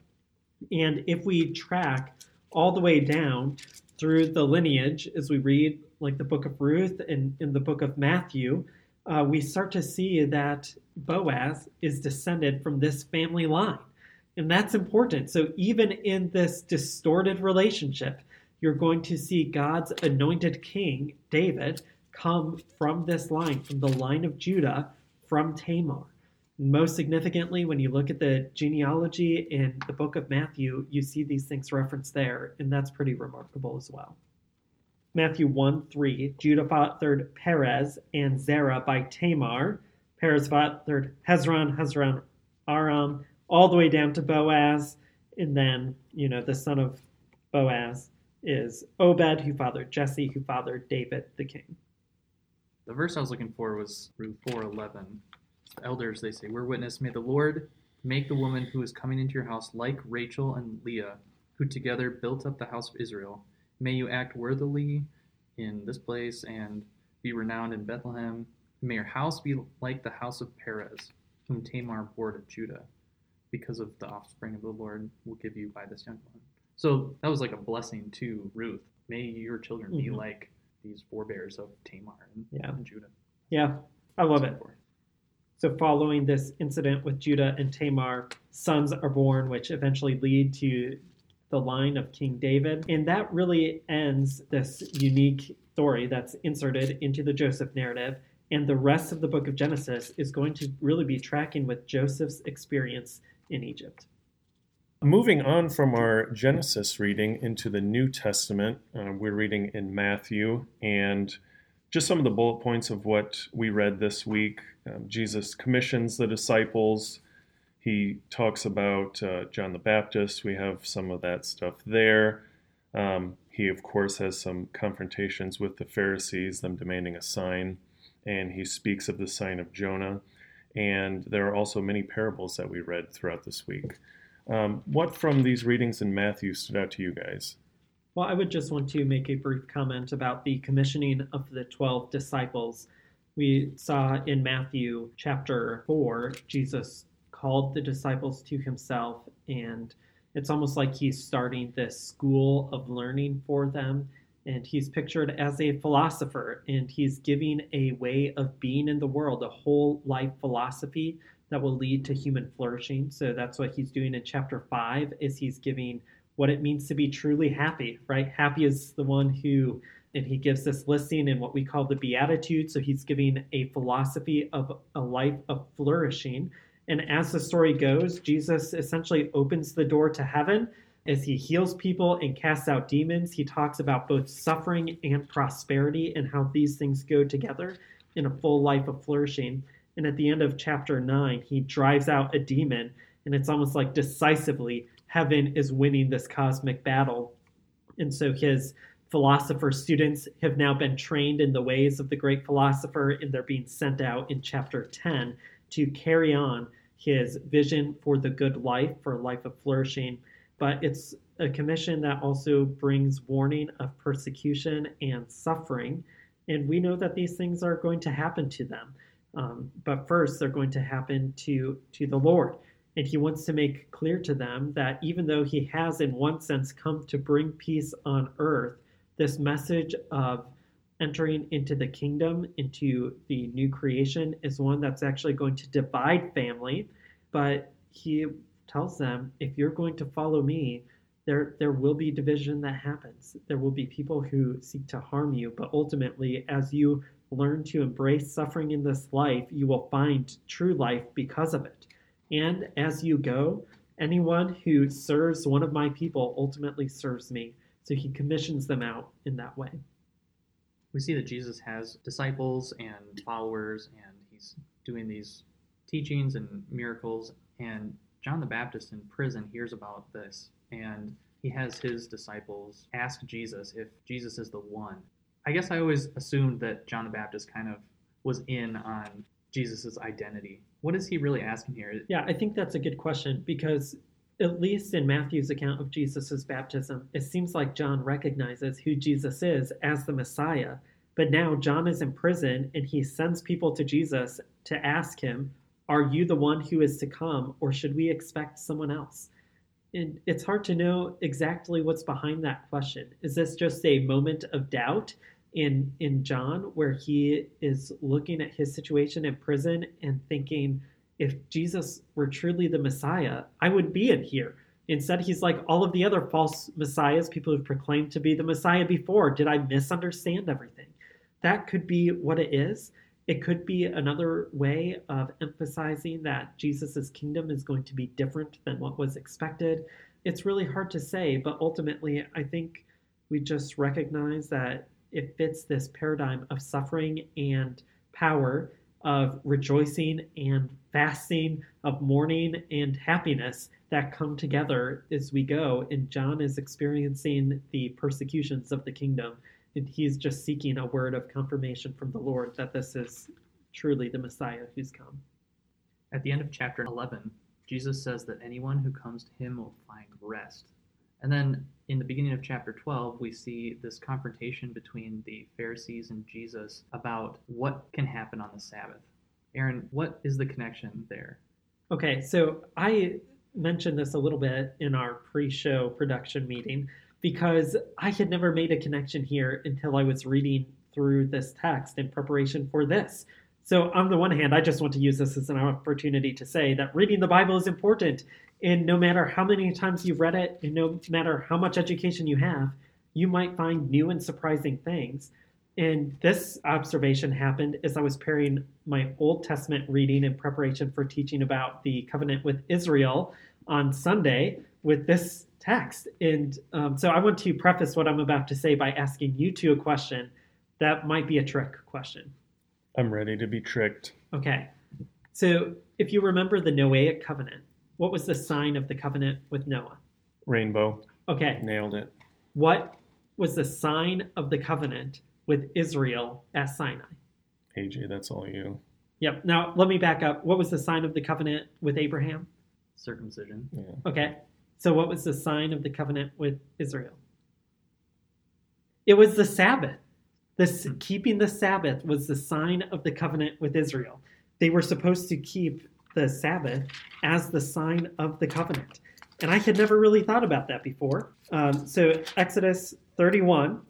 and if we track all the way down through the lineage, as we read like the book of Ruth and in the book of Matthew, uh, we start to see that Boaz is descended from this family line. And that's important. So even in this distorted relationship, you're going to see God's anointed king, David, come from this line, from the line of Judah, from Tamar. Most significantly, when you look at the genealogy in the book of Matthew, you see these things referenced there, and that's pretty remarkable as well. Matthew 1 3, Judah fathered Perez and Zerah by Tamar. Perez fathered Hezron, Hezron, Aram, all the way down to Boaz. And then, you know, the son of Boaz is Obed, who fathered Jesse, who fathered David the king. The verse I was looking for was Ruth 4:11. Elders they say, "We're witness. May the Lord make the woman who is coming into your house like Rachel and Leah, who together built up the house of Israel. May you act worthily in this place and be renowned in Bethlehem. May your house be like the house of Perez, whom Tamar bore to Judah, because of the offspring of the Lord will give you by this young one." So that was like a blessing to Ruth. May your children be Mhm. like these forebears of Tamar and, Yeah. and Judah. Yeah, I love it. So, following this incident with Judah and Tamar, sons are born, which eventually lead to the line of King David. And that really ends this unique story that's inserted into the Joseph narrative. And the rest of the book of Genesis is going to really be tracking with Joseph's experience in Egypt. Moving on from our Genesis reading into the New Testament, uh, we're reading in Matthew, and just some of the bullet points of what we read this week. Um, Jesus commissions the disciples. He talks about uh, John the Baptist. We have some of that stuff there. Um, he, of course, has some confrontations with the Pharisees, them demanding a sign, and he speaks of the sign of Jonah. And there are also many parables that we read throughout this week. Um, what from these readings in Matthew stood out to you guys? Well, I would just want to make a brief comment about the commissioning of the 12 disciples. We saw in Matthew chapter 4, Jesus called the disciples to himself, and it's almost like he's starting this school of learning for them. And he's pictured as a philosopher, and he's giving a way of being in the world, a whole life philosophy that will lead to human flourishing. So that's what he's doing in chapter 5 is he's giving what it means to be truly happy, right? Happy is the one who, and he gives this listing in what we call the Beatitudes. So he's giving a philosophy of a life of flourishing. And as the story goes, Jesus essentially opens the door to heaven as he heals people and casts out demons. He talks about both suffering and prosperity and how these things go together in a full life of flourishing. And at the end of chapter 9, he drives out a demon, and it's almost like decisively heaven is winning this cosmic battle. And so his philosopher students have now been trained in the ways of the great philosopher, and they're being sent out in chapter 10 to carry on his vision for the good life, for a life of flourishing. But it's a commission that also brings warning of persecution and suffering. And we know that these things are going to happen to them. Um, but first, they're going to happen to, to the Lord. And he wants to make clear to them that even though he has, in one sense, come to bring peace on earth, this message of entering into the kingdom, into the new creation, is one that's actually going to divide family. But he tells them, if you're going to follow me, there, there will be division that happens. There will be people who seek to harm you, but ultimately, as you learn to embrace suffering in this life, you will find true life because of it. And as you go, anyone who serves one of my people ultimately serves me. So he commissions them out in that way. We see that Jesus has disciples and followers, and he's doing these teachings and miracles. And John the Baptist in prison hears about this, and he has his disciples ask Jesus if Jesus is the one. I guess I always assumed that John the Baptist kind of was in on Jesus' identity. What is he really asking here? Yeah, I think that's a good question because at least in Matthew's account of Jesus' baptism, it seems like John recognizes who Jesus is as the Messiah. But now John is in prison and he sends people to Jesus to ask him, Are you the one who is to come, or should we expect someone else? And it's hard to know exactly what's behind that question. Is this just a moment of doubt in in John where he is looking at his situation in prison and thinking, if Jesus were truly the Messiah, I would be in here. Instead, he's like all of the other false messiahs, people who've proclaimed to be the Messiah before. Did I misunderstand everything? That could be what it is. It could be another way of emphasizing that Jesus' kingdom is going to be different than what was expected. It's really hard to say, but ultimately, I think we just recognize that it fits this paradigm of suffering and power of rejoicing and fasting, of mourning and happiness that come together as we go. And John is experiencing the persecutions of the kingdom. And he's just seeking a word of confirmation from the Lord that this is truly the Messiah who's come. At the end of chapter 11, Jesus says that anyone who comes to him will find rest. And then in the beginning of chapter 12, we see this confrontation between the Pharisees and Jesus about what can happen on the Sabbath. Aaron, what is the connection there? Okay, so I mentioned this a little bit in our pre show production meeting because I had never made a connection here until I was reading through this text in preparation for this. So, on the one hand, I just want to use this as an opportunity to say that reading the Bible is important. And no matter how many times you've read it, and no matter how much education you have, you might find new and surprising things. And this observation happened as I was pairing my Old Testament reading in preparation for teaching about the covenant with Israel on Sunday with this text. And um, so I want to preface what I'm about to say by asking you two a question that might be a trick question. I'm ready to be tricked. Okay. So if you remember the Noahic covenant, what was the sign of the covenant with Noah? Rainbow. Okay. Nailed it. What was the sign of the covenant with Israel at Sinai? AJ, that's all you. Yep. Now let me back up. What was the sign of the covenant with Abraham? Circumcision. Yeah. Okay. So what was the sign of the covenant with Israel? It was the Sabbath. This hmm. keeping the Sabbath was the sign of the covenant with Israel. They were supposed to keep the Sabbath as the sign of the covenant. And I had never really thought about that before. Um, so, Exodus 31,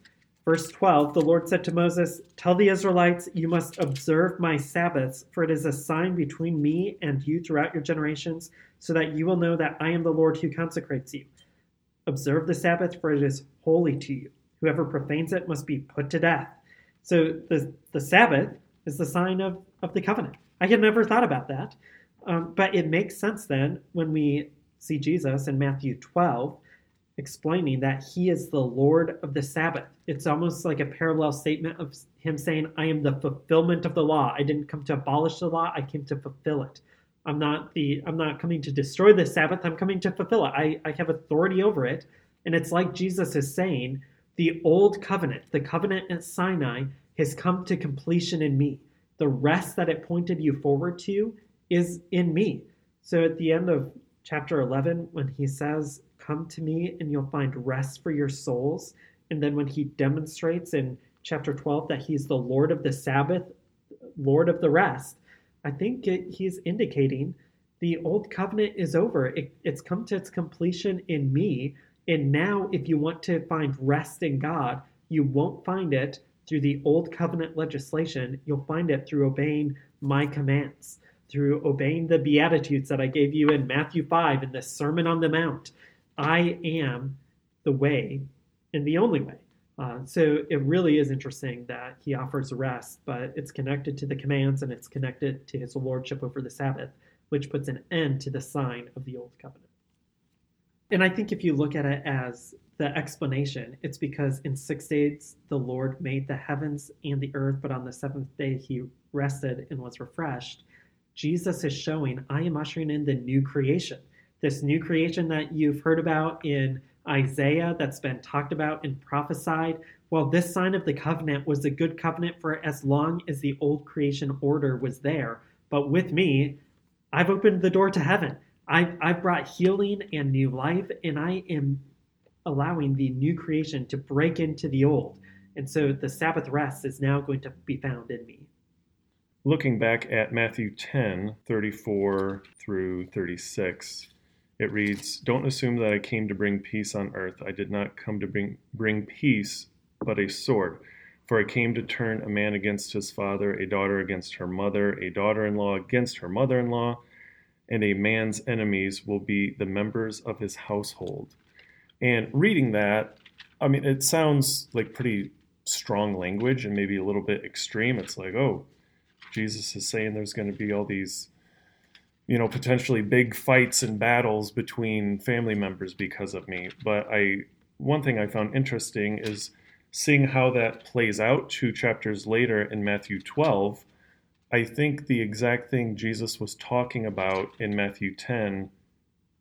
verse 12, the Lord said to Moses, Tell the Israelites, you must observe my Sabbaths, for it is a sign between me and you throughout your generations, so that you will know that I am the Lord who consecrates you. Observe the Sabbath, for it is holy to you. Whoever profanes it must be put to death. So, the, the Sabbath is the sign of, of the covenant. I had never thought about that. Um, but it makes sense then when we see Jesus in Matthew 12 explaining that he is the Lord of the Sabbath. It's almost like a parallel statement of him saying, I am the fulfillment of the law. I didn't come to abolish the law, I came to fulfill it. I'm not the I'm not coming to destroy the Sabbath, I'm coming to fulfill it. I, I have authority over it. And it's like Jesus is saying, The old covenant, the covenant at Sinai, has come to completion in me. The rest that it pointed you forward to is in me. So at the end of chapter 11, when he says, Come to me and you'll find rest for your souls, and then when he demonstrates in chapter 12 that he's the Lord of the Sabbath, Lord of the rest, I think it, he's indicating the old covenant is over. It, it's come to its completion in me. And now, if you want to find rest in God, you won't find it through the old covenant legislation. You'll find it through obeying my commands, through obeying the Beatitudes that I gave you in Matthew 5 in the Sermon on the Mount. I am the way and the only way. Uh, so it really is interesting that he offers rest, but it's connected to the commands and it's connected to his lordship over the Sabbath, which puts an end to the sign of the old covenant. And I think if you look at it as the explanation, it's because in six days the Lord made the heavens and the earth, but on the seventh day he rested and was refreshed. Jesus is showing, I am ushering in the new creation. This new creation that you've heard about in Isaiah that's been talked about and prophesied. Well, this sign of the covenant was a good covenant for as long as the old creation order was there. But with me, I've opened the door to heaven. I've, I've brought healing and new life, and I am allowing the new creation to break into the old. And so the Sabbath rest is now going to be found in me. Looking back at Matthew 10 34 through 36, it reads, Don't assume that I came to bring peace on earth. I did not come to bring, bring peace, but a sword. For I came to turn a man against his father, a daughter against her mother, a daughter in law against her mother in law, and a man's enemies will be the members of his household. And reading that, I mean, it sounds like pretty strong language and maybe a little bit extreme. It's like, oh, Jesus is saying there's going to be all these you know, potentially big fights and battles between family members because of me. But I, one thing I found interesting is seeing how that plays out two chapters later in Matthew 12. I think the exact thing Jesus was talking about in Matthew 10,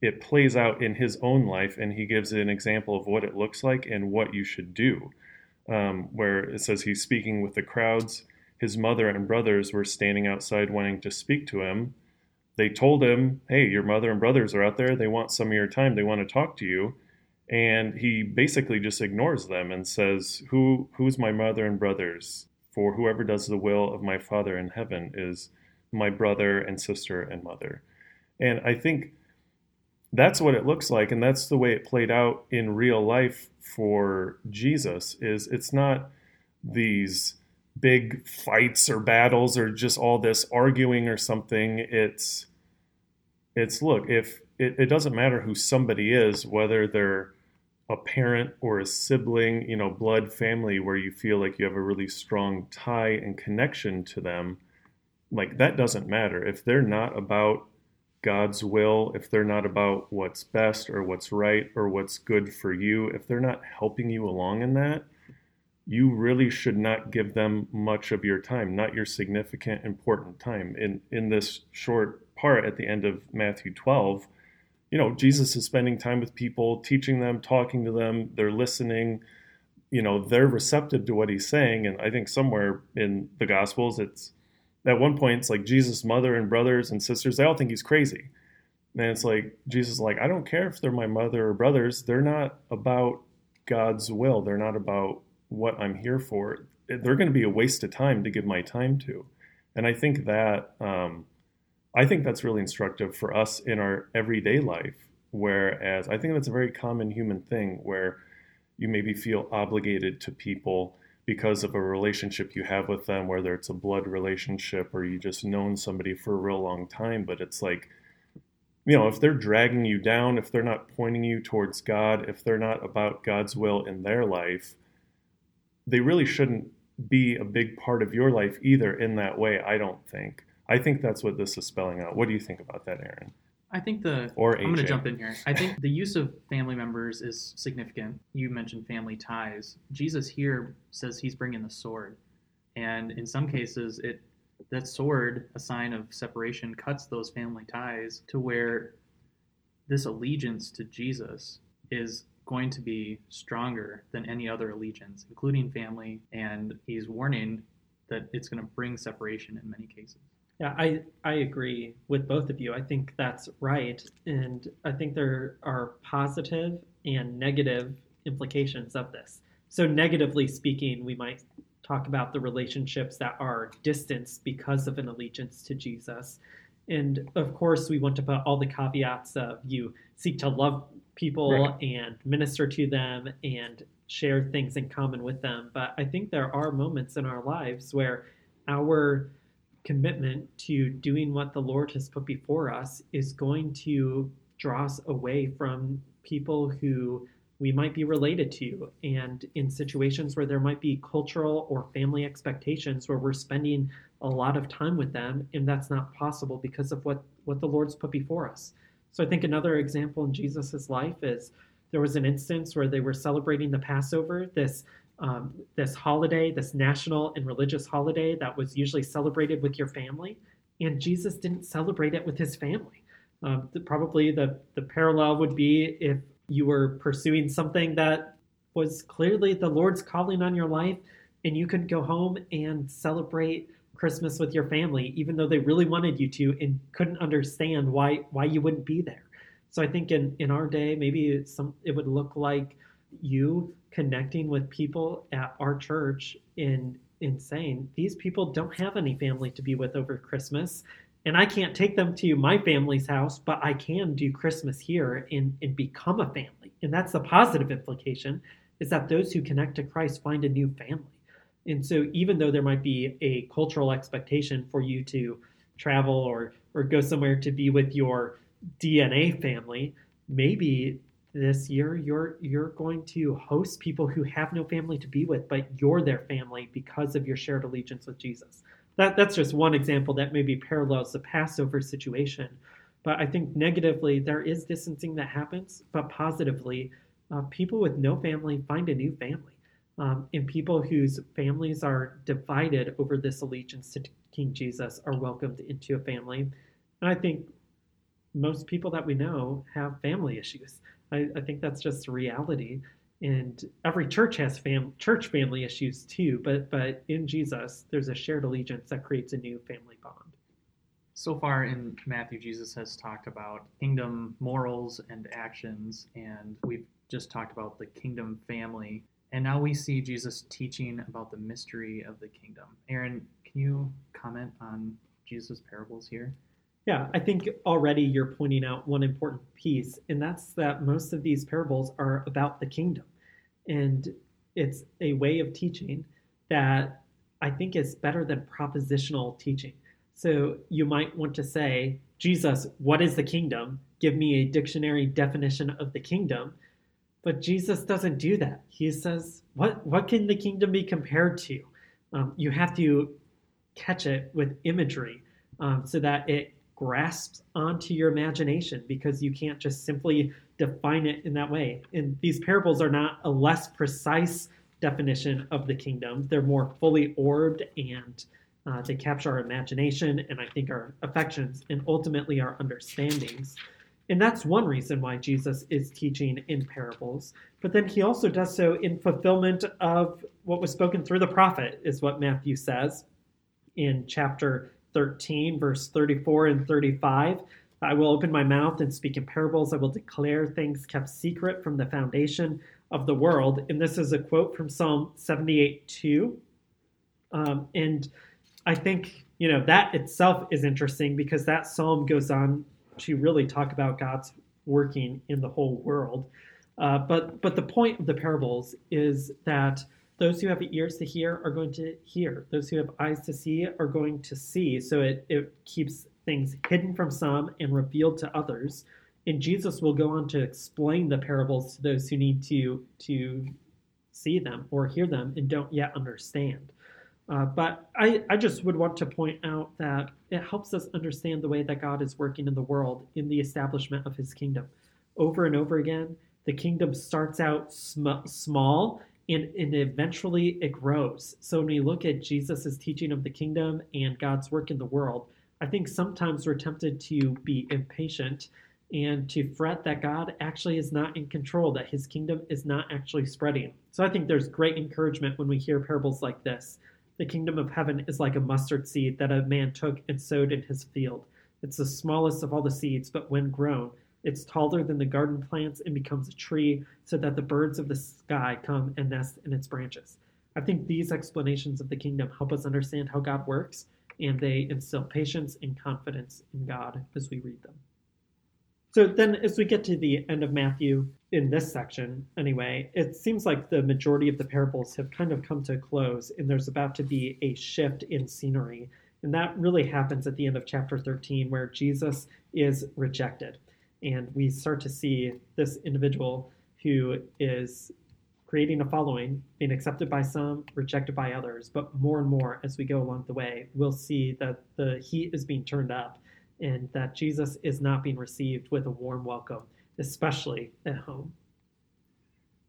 it plays out in his own life, and he gives an example of what it looks like and what you should do. Um, where it says he's speaking with the crowds. His mother and brothers were standing outside wanting to speak to him they told him, "Hey, your mother and brothers are out there. They want some of your time. They want to talk to you." And he basically just ignores them and says, "Who who's my mother and brothers? For whoever does the will of my Father in heaven is my brother and sister and mother." And I think that's what it looks like and that's the way it played out in real life for Jesus is it's not these big fights or battles or just all this arguing or something it's it's look if it, it doesn't matter who somebody is whether they're a parent or a sibling you know blood family where you feel like you have a really strong tie and connection to them like that doesn't matter. If they're not about God's will, if they're not about what's best or what's right or what's good for you, if they're not helping you along in that, you really should not give them much of your time, not your significant, important time. In in this short part at the end of Matthew 12, you know, Jesus is spending time with people, teaching them, talking to them, they're listening, you know, they're receptive to what he's saying. And I think somewhere in the Gospels, it's at one point, it's like Jesus' mother and brothers and sisters, they all think he's crazy. And it's like, Jesus is like, I don't care if they're my mother or brothers. They're not about God's will. They're not about what I'm here for. They're going to be a waste of time to give my time to. And I think that um, I think that's really instructive for us in our everyday life. Whereas I think that's a very common human thing where you maybe feel obligated to people because of a relationship you have with them, whether it's a blood relationship or you just known somebody for a real long time. But it's like, you know, if they're dragging you down, if they're not pointing you towards God, if they're not about God's will in their life, they really shouldn't be a big part of your life either in that way, I don't think. I think that's what this is spelling out. What do you think about that, Aaron? I think the or I'm going to jump in here. I think the use of family members is significant. You mentioned family ties. Jesus here says he's bringing the sword, and in some cases, it that sword, a sign of separation, cuts those family ties to where this allegiance to Jesus is going to be stronger than any other allegiance, including family, and he's warning that it's going to bring separation in many cases. Yeah, I, I agree with both of you. I think that's right. And I think there are positive and negative implications of this. So, negatively speaking, we might talk about the relationships that are distanced because of an allegiance to Jesus. And of course, we want to put all the caveats of you seek to love people right. and minister to them and share things in common with them. But I think there are moments in our lives where our commitment to doing what the Lord has put before us is going to draw us away from people who we might be related to. And in situations where there might be cultural or family expectations where we're spending a lot of time with them, and that's not possible because of what, what the Lord's put before us. So I think another example in Jesus' life is there was an instance where they were celebrating the Passover, this um, this holiday, this national and religious holiday that was usually celebrated with your family, and Jesus didn't celebrate it with his family. Um, the, probably the the parallel would be if you were pursuing something that was clearly the Lord's calling on your life, and you could go home and celebrate Christmas with your family, even though they really wanted you to and couldn't understand why why you wouldn't be there. So I think in in our day, maybe some it would look like you connecting with people at our church in in saying these people don't have any family to be with over Christmas. And I can't take them to my family's house, but I can do Christmas here and, and become a family. And that's the positive implication is that those who connect to Christ find a new family. And so even though there might be a cultural expectation for you to travel or or go somewhere to be with your DNA family, maybe this year you're you're going to host people who have no family to be with, but you're their family because of your shared allegiance with Jesus. That that's just one example that maybe parallels the Passover situation. But I think negatively there is distancing that happens, but positively, uh, people with no family find a new family. Um, and people whose families are divided over this allegiance to King Jesus are welcomed into a family. And I think most people that we know have family issues. I, I think that's just reality. And every church has fam- church family issues too, but but in Jesus, there's a shared allegiance that creates a new family bond. So far in Matthew, Jesus has talked about kingdom morals and actions, and we've just talked about the kingdom family. And now we see Jesus teaching about the mystery of the kingdom. Aaron, can you comment on Jesus' parables here? Yeah, I think already you're pointing out one important piece, and that's that most of these parables are about the kingdom. And it's a way of teaching that I think is better than propositional teaching. So you might want to say, Jesus, what is the kingdom? Give me a dictionary definition of the kingdom. But Jesus doesn't do that. He says, what, what can the kingdom be compared to? Um, you have to catch it with imagery um, so that it grasps onto your imagination because you can't just simply define it in that way. And these parables are not a less precise definition of the kingdom, they're more fully orbed and uh, they capture our imagination and I think our affections and ultimately our understandings. And that's one reason why Jesus is teaching in parables. But then he also does so in fulfillment of what was spoken through the prophet, is what Matthew says in chapter 13, verse 34 and 35. I will open my mouth and speak in parables. I will declare things kept secret from the foundation of the world. And this is a quote from Psalm 78 2. Um, and I think, you know, that itself is interesting because that psalm goes on to really talk about God's working in the whole world. Uh, but but the point of the parables is that those who have ears to hear are going to hear. Those who have eyes to see are going to see. So it, it keeps things hidden from some and revealed to others. And Jesus will go on to explain the parables to those who need to to see them or hear them and don't yet understand. Uh, but I, I just would want to point out that it helps us understand the way that God is working in the world in the establishment of his kingdom. Over and over again, the kingdom starts out sm- small and, and eventually it grows. So when we look at Jesus' teaching of the kingdom and God's work in the world, I think sometimes we're tempted to be impatient and to fret that God actually is not in control, that his kingdom is not actually spreading. So I think there's great encouragement when we hear parables like this. The kingdom of heaven is like a mustard seed that a man took and sowed in his field. It's the smallest of all the seeds, but when grown, it's taller than the garden plants and becomes a tree so that the birds of the sky come and nest in its branches. I think these explanations of the kingdom help us understand how God works and they instill patience and confidence in God as we read them. So then, as we get to the end of Matthew, in this section anyway, it seems like the majority of the parables have kind of come to a close, and there's about to be a shift in scenery. And that really happens at the end of chapter 13, where Jesus is rejected. And we start to see this individual who is creating a following, being accepted by some, rejected by others. But more and more as we go along the way, we'll see that the heat is being turned up and that Jesus is not being received with a warm welcome, especially at home.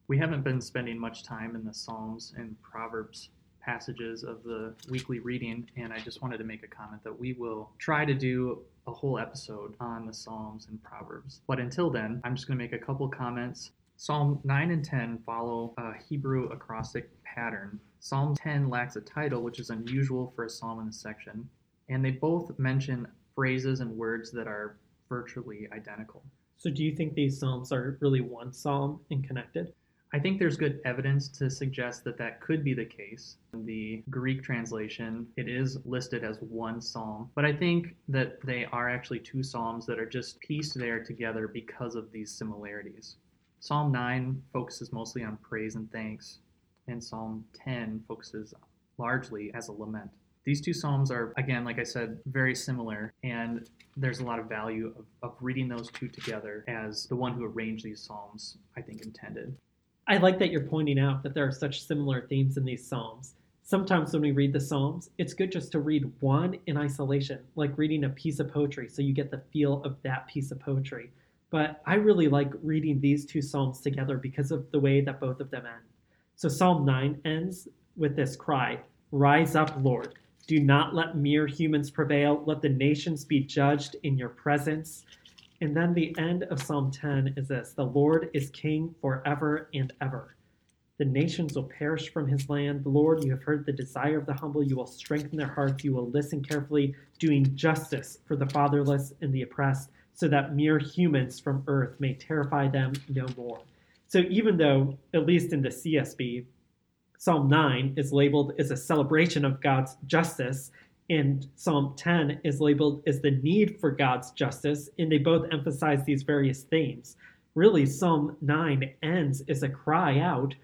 We haven't been spending much time in the Psalms and Proverbs passages of the weekly reading, and I just wanted to make a comment that we will try to do a whole episode on the Psalms and Proverbs. But until then, I'm just going to make a couple comments. Psalm 9 and 10 follow a Hebrew acrostic pattern. Psalm 10 lacks a title, which is unusual for a psalm in this section, and they both mention phrases and words that are virtually identical. So, do you think these psalms are really one psalm and connected? I think there's good evidence to suggest that that could be the case. In the Greek translation, it is listed as one psalm, but I think that they are actually two psalms that are just pieced there together because of these similarities. Psalm 9 focuses mostly on praise and thanks, and Psalm 10 focuses largely as a lament. These two Psalms are, again, like I said, very similar, and there's a lot of value of, of reading those two together as the one who arranged these Psalms, I think, intended. I like that you're pointing out that there are such similar themes in these Psalms. Sometimes when we read the Psalms, it's good just to read one in isolation, like reading a piece of poetry, so you get the feel of that piece of poetry. But I really like reading these two Psalms together because of the way that both of them end. So Psalm 9 ends with this cry Rise up, Lord. Do not let mere humans prevail. Let the nations be judged in your presence. And then the end of Psalm 10 is this The Lord is king forever and ever. The nations will perish from his land. The Lord, you have heard the desire of the humble. You will strengthen their hearts. You will listen carefully, doing justice for the fatherless and the oppressed, so that mere humans from earth may terrify them no more. So even though, at least in the CSB, Psalm 9 is labeled as a celebration of God's justice, and Psalm 10 is labeled as the need for God's justice, and they both emphasize these various themes. Really, Psalm 9 ends as a cry out,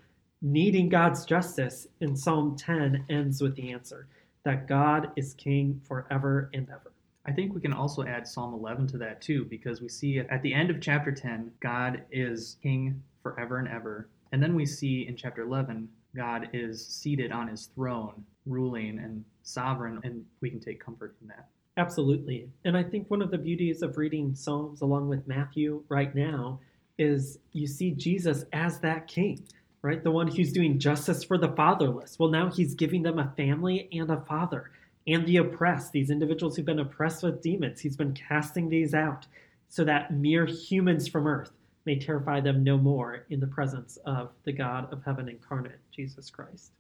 needing God's justice, and Psalm 10 ends with the answer that God is king forever and ever. I think we can also add Psalm 11 to that too, because we see at the end of chapter 10, God is king forever and ever. And then we see in chapter 11, God is seated on his throne, ruling and sovereign, and we can take comfort in that. Absolutely. And I think one of the beauties of reading Psalms along with Matthew right now is you see Jesus as that king, right? The one who's doing justice for the fatherless. Well, now he's giving them a family and a father and the oppressed, these individuals who've been oppressed with demons. He's been casting these out so that mere humans from earth may terrify them no more in the presence of the God of heaven incarnate, Jesus Christ.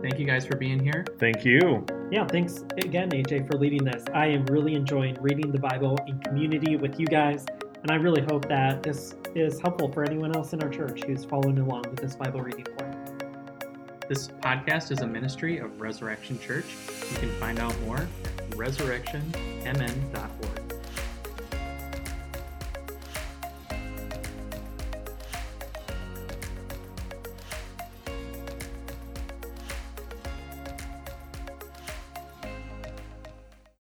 Thank you guys for being here. Thank you. Yeah, thanks again, AJ, for leading this. I am really enjoying reading the Bible in community with you guys, and I really hope that this is helpful for anyone else in our church who's following along with this Bible reading plan. This podcast is a ministry of Resurrection Church. You can find out more at resurrectionmn.org.